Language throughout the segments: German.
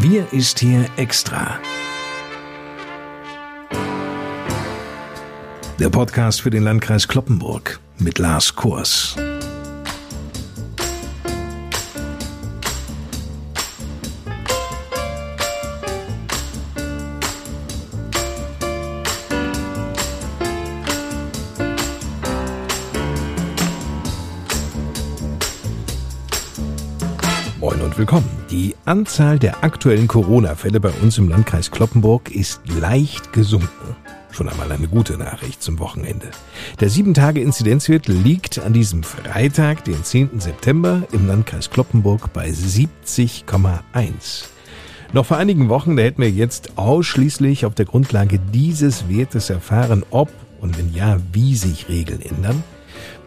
Wir ist hier extra. Der Podcast für den Landkreis Kloppenburg mit Lars Kurs. Willkommen. Die Anzahl der aktuellen Corona-Fälle bei uns im Landkreis Kloppenburg ist leicht gesunken. Schon einmal eine gute Nachricht zum Wochenende. Der 7-Tage-Inzidenzwert liegt an diesem Freitag, den 10. September, im Landkreis Kloppenburg bei 70,1. Noch vor einigen Wochen, da hätten wir jetzt ausschließlich auf der Grundlage dieses Wertes erfahren, ob und wenn ja, wie sich Regeln ändern.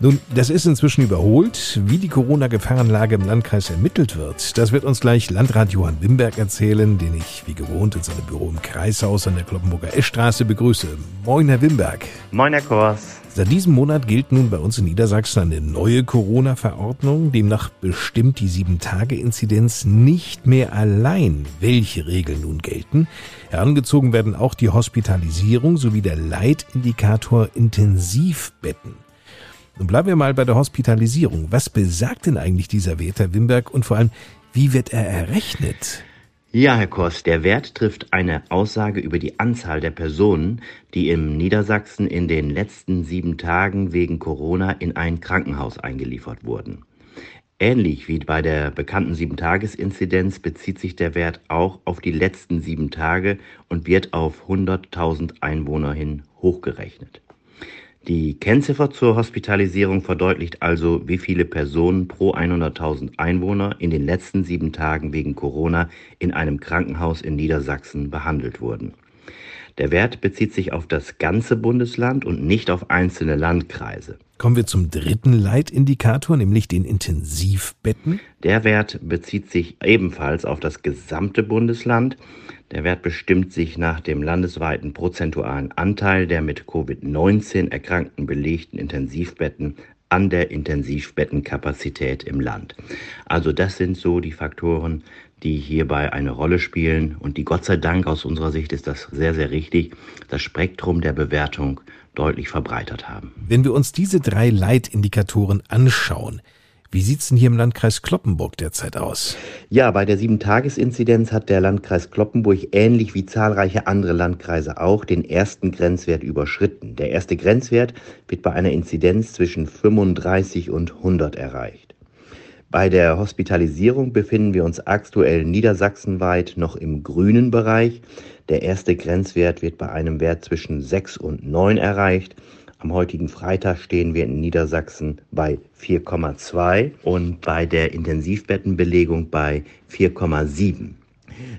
Nun, das ist inzwischen überholt. Wie die Corona-Gefahrenlage im Landkreis ermittelt wird, das wird uns gleich Landrat Johann Wimberg erzählen, den ich wie gewohnt in seinem Büro im Kreishaus an der Kloppenburger Eschstraße begrüße. Moin, Herr Wimberg. Moin, Herr Kors. Seit diesem Monat gilt nun bei uns in Niedersachsen eine neue Corona-Verordnung. Demnach bestimmt die 7-Tage-Inzidenz nicht mehr allein, welche Regeln nun gelten. Herangezogen werden auch die Hospitalisierung sowie der Leitindikator Intensivbetten. Nun bleiben wir mal bei der Hospitalisierung. Was besagt denn eigentlich dieser Wert, Herr Wimberg, und vor allem, wie wird er errechnet? Ja, Herr Kost, der Wert trifft eine Aussage über die Anzahl der Personen, die im Niedersachsen in den letzten sieben Tagen wegen Corona in ein Krankenhaus eingeliefert wurden. Ähnlich wie bei der bekannten Sieben-Tages-Inzidenz bezieht sich der Wert auch auf die letzten sieben Tage und wird auf 100.000 Einwohner hin hochgerechnet. Die Kennziffer zur Hospitalisierung verdeutlicht also, wie viele Personen pro 100.000 Einwohner in den letzten sieben Tagen wegen Corona in einem Krankenhaus in Niedersachsen behandelt wurden. Der Wert bezieht sich auf das ganze Bundesland und nicht auf einzelne Landkreise. Kommen wir zum dritten Leitindikator, nämlich den Intensivbetten. Der Wert bezieht sich ebenfalls auf das gesamte Bundesland. Der Wert bestimmt sich nach dem landesweiten prozentualen Anteil der mit Covid-19 erkrankten belegten Intensivbetten an der Intensivbettenkapazität im Land. Also das sind so die Faktoren, die hierbei eine Rolle spielen und die Gott sei Dank aus unserer Sicht ist das sehr, sehr richtig, das Spektrum der Bewertung deutlich verbreitert haben. Wenn wir uns diese drei Leitindikatoren anschauen, wie sieht's denn hier im Landkreis Kloppenburg derzeit aus? Ja, bei der Sieben-Tages-Inzidenz hat der Landkreis Kloppenburg ähnlich wie zahlreiche andere Landkreise auch den ersten Grenzwert überschritten. Der erste Grenzwert wird bei einer Inzidenz zwischen 35 und 100 erreicht. Bei der Hospitalisierung befinden wir uns aktuell niedersachsenweit noch im grünen Bereich. Der erste Grenzwert wird bei einem Wert zwischen 6 und 9 erreicht. Am heutigen Freitag stehen wir in Niedersachsen bei 4,2 und bei der Intensivbettenbelegung bei 4,7.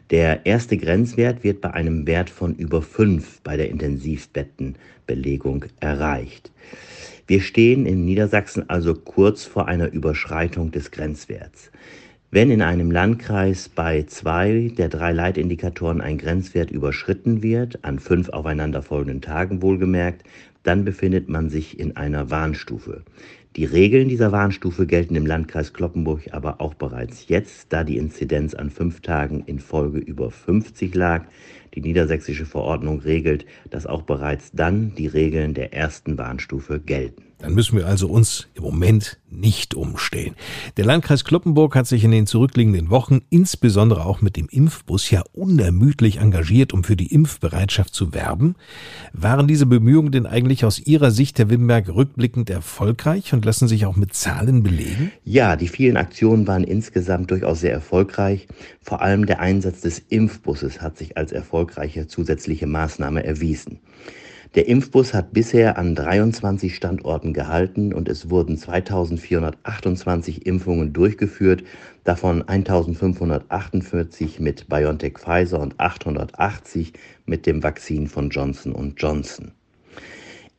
Der erste Grenzwert wird bei einem Wert von über 5 bei der Intensivbettenbelegung erreicht. Wir stehen in Niedersachsen also kurz vor einer Überschreitung des Grenzwerts. Wenn in einem Landkreis bei zwei der drei Leitindikatoren ein Grenzwert überschritten wird, an fünf aufeinanderfolgenden Tagen wohlgemerkt, dann befindet man sich in einer Warnstufe. Die Regeln dieser Warnstufe gelten im Landkreis Kloppenburg aber auch bereits jetzt, da die Inzidenz an fünf Tagen in Folge über 50 lag. Die niedersächsische Verordnung regelt, dass auch bereits dann die Regeln der ersten Warnstufe gelten. Dann müssen wir also uns im Moment nicht umstellen. Der Landkreis Kloppenburg hat sich in den zurückliegenden Wochen insbesondere auch mit dem Impfbus ja unermüdlich engagiert, um für die Impfbereitschaft zu werben. Waren diese Bemühungen denn eigentlich aus Ihrer Sicht, Herr Wimberg, rückblickend erfolgreich und lassen sich auch mit Zahlen belegen? Ja, die vielen Aktionen waren insgesamt durchaus sehr erfolgreich. Vor allem der Einsatz des Impfbusses hat sich als erfolgreiche zusätzliche Maßnahme erwiesen. Der Impfbus hat bisher an 23 Standorten gehalten und es wurden 2428 Impfungen durchgeführt, davon 1548 mit BioNTech Pfizer und 880 mit dem Vakzin von Johnson Johnson.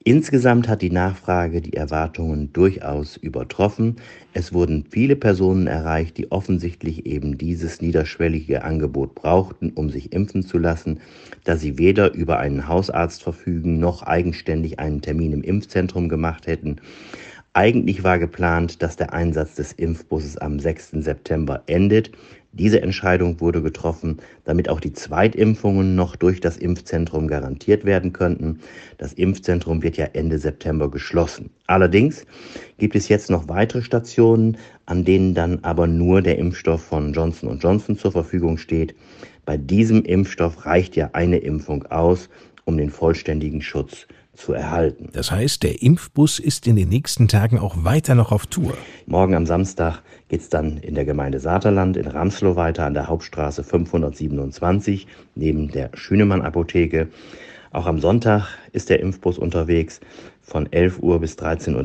Insgesamt hat die Nachfrage die Erwartungen durchaus übertroffen. Es wurden viele Personen erreicht, die offensichtlich eben dieses niederschwellige Angebot brauchten, um sich impfen zu lassen, da sie weder über einen Hausarzt verfügen noch eigenständig einen Termin im Impfzentrum gemacht hätten. Eigentlich war geplant, dass der Einsatz des Impfbusses am 6. September endet. Diese Entscheidung wurde getroffen, damit auch die Zweitimpfungen noch durch das Impfzentrum garantiert werden könnten. Das Impfzentrum wird ja Ende September geschlossen. Allerdings gibt es jetzt noch weitere Stationen, an denen dann aber nur der Impfstoff von Johnson Johnson zur Verfügung steht. Bei diesem Impfstoff reicht ja eine Impfung aus, um den vollständigen Schutz zu erhalten. Das heißt, der Impfbus ist in den nächsten Tagen auch weiter noch auf Tour. Morgen am Samstag geht es dann in der Gemeinde Saterland in Ramslow weiter an der Hauptstraße 527 neben der Schünemann Apotheke. Auch am Sonntag ist der Impfbus unterwegs von 11 Uhr bis 13.30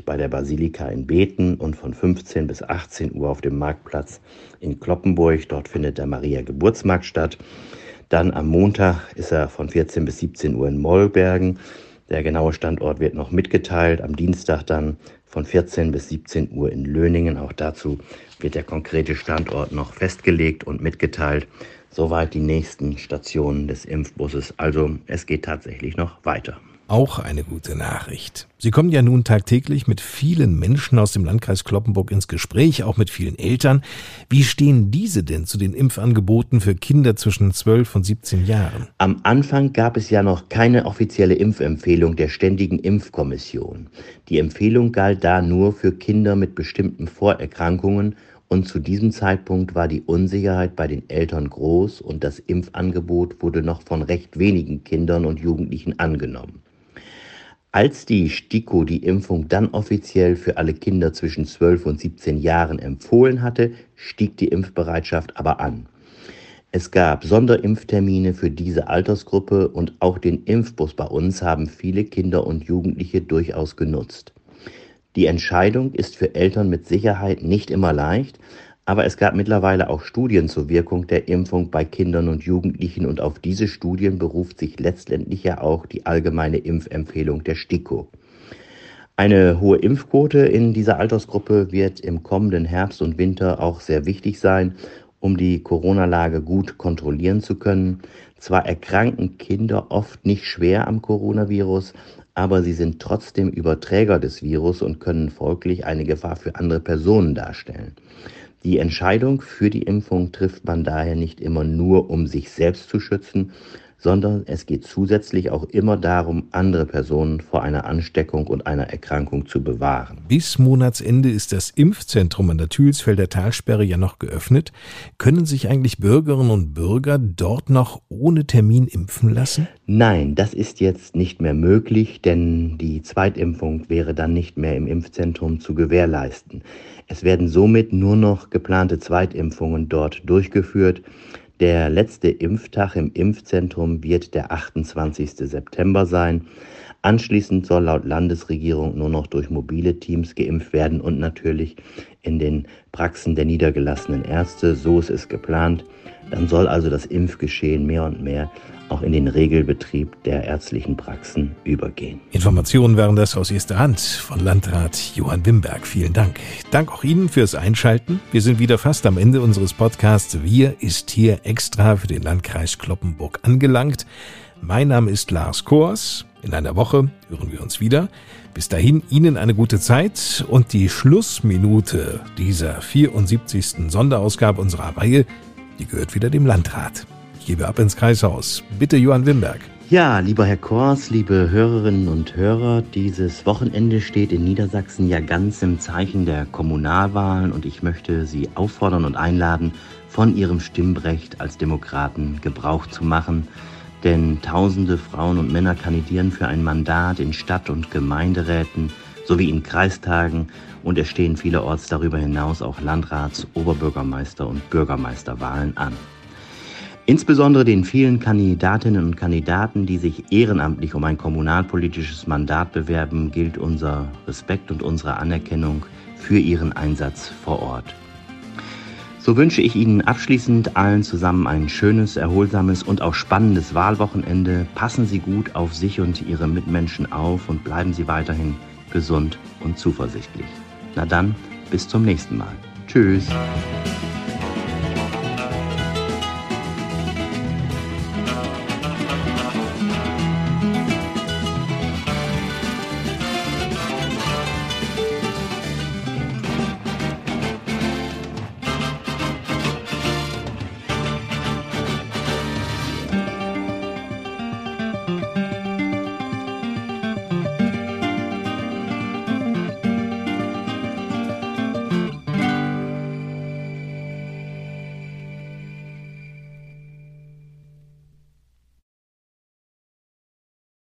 Uhr bei der Basilika in Beten und von 15 bis 18 Uhr auf dem Marktplatz in Kloppenburg. Dort findet der Maria Geburtsmarkt statt. Dann am Montag ist er von 14 bis 17 Uhr in Mollbergen. Der genaue Standort wird noch mitgeteilt. Am Dienstag dann von 14 bis 17 Uhr in Löningen. Auch dazu wird der konkrete Standort noch festgelegt und mitgeteilt. Soweit die nächsten Stationen des Impfbusses. Also es geht tatsächlich noch weiter. Auch eine gute Nachricht. Sie kommen ja nun tagtäglich mit vielen Menschen aus dem Landkreis Kloppenburg ins Gespräch, auch mit vielen Eltern. Wie stehen diese denn zu den Impfangeboten für Kinder zwischen 12 und 17 Jahren? Am Anfang gab es ja noch keine offizielle Impfempfehlung der Ständigen Impfkommission. Die Empfehlung galt da nur für Kinder mit bestimmten Vorerkrankungen und zu diesem Zeitpunkt war die Unsicherheit bei den Eltern groß und das Impfangebot wurde noch von recht wenigen Kindern und Jugendlichen angenommen. Als die STIKO die Impfung dann offiziell für alle Kinder zwischen 12 und 17 Jahren empfohlen hatte, stieg die Impfbereitschaft aber an. Es gab Sonderimpftermine für diese Altersgruppe und auch den Impfbus bei uns haben viele Kinder und Jugendliche durchaus genutzt. Die Entscheidung ist für Eltern mit Sicherheit nicht immer leicht, aber es gab mittlerweile auch Studien zur Wirkung der Impfung bei Kindern und Jugendlichen und auf diese Studien beruft sich letztendlich ja auch die allgemeine Impfempfehlung der STIKO. Eine hohe Impfquote in dieser Altersgruppe wird im kommenden Herbst und Winter auch sehr wichtig sein, um die Corona-Lage gut kontrollieren zu können. Zwar erkranken Kinder oft nicht schwer am Coronavirus, aber sie sind trotzdem Überträger des Virus und können folglich eine Gefahr für andere Personen darstellen. Die Entscheidung für die Impfung trifft man daher nicht immer nur, um sich selbst zu schützen, sondern es geht zusätzlich auch immer darum, andere Personen vor einer Ansteckung und einer Erkrankung zu bewahren. Bis Monatsende ist das Impfzentrum an der Thülsfelder Talsperre ja noch geöffnet. Können sich eigentlich Bürgerinnen und Bürger dort noch ohne Termin impfen lassen? Nein, das ist jetzt nicht mehr möglich, denn die Zweitimpfung wäre dann nicht mehr im Impfzentrum zu gewährleisten. Es werden somit nur noch geplante Zweitimpfungen dort durchgeführt. Der letzte Impftag im Impfzentrum wird der 28. September sein. Anschließend soll laut Landesregierung nur noch durch mobile Teams geimpft werden und natürlich in den Praxen der niedergelassenen Ärzte. So ist es geplant. Dann soll also das Impfgeschehen mehr und mehr auch in den Regelbetrieb der ärztlichen Praxen übergehen. Informationen waren das aus erster Hand von Landrat Johann Wimberg. Vielen Dank. Dank auch Ihnen fürs Einschalten. Wir sind wieder fast am Ende unseres Podcasts. Wir ist hier extra für den Landkreis Kloppenburg angelangt. Mein Name ist Lars Kors. In einer Woche hören wir uns wieder. Bis dahin Ihnen eine gute Zeit und die Schlussminute dieser 74. Sonderausgabe unserer Reihe, die gehört wieder dem Landrat. Ich gebe ab ins Kreishaus. Bitte, Johann Wimberg. Ja, lieber Herr Kors, liebe Hörerinnen und Hörer, dieses Wochenende steht in Niedersachsen ja ganz im Zeichen der Kommunalwahlen und ich möchte Sie auffordern und einladen, von Ihrem Stimmrecht als Demokraten Gebrauch zu machen. Denn tausende Frauen und Männer kandidieren für ein Mandat in Stadt- und Gemeinderäten sowie in Kreistagen und es stehen vielerorts darüber hinaus auch Landrats-, Oberbürgermeister- und Bürgermeisterwahlen an. Insbesondere den vielen Kandidatinnen und Kandidaten, die sich ehrenamtlich um ein kommunalpolitisches Mandat bewerben, gilt unser Respekt und unsere Anerkennung für ihren Einsatz vor Ort. So wünsche ich Ihnen abschließend allen zusammen ein schönes, erholsames und auch spannendes Wahlwochenende. Passen Sie gut auf sich und Ihre Mitmenschen auf und bleiben Sie weiterhin gesund und zuversichtlich. Na dann, bis zum nächsten Mal. Tschüss.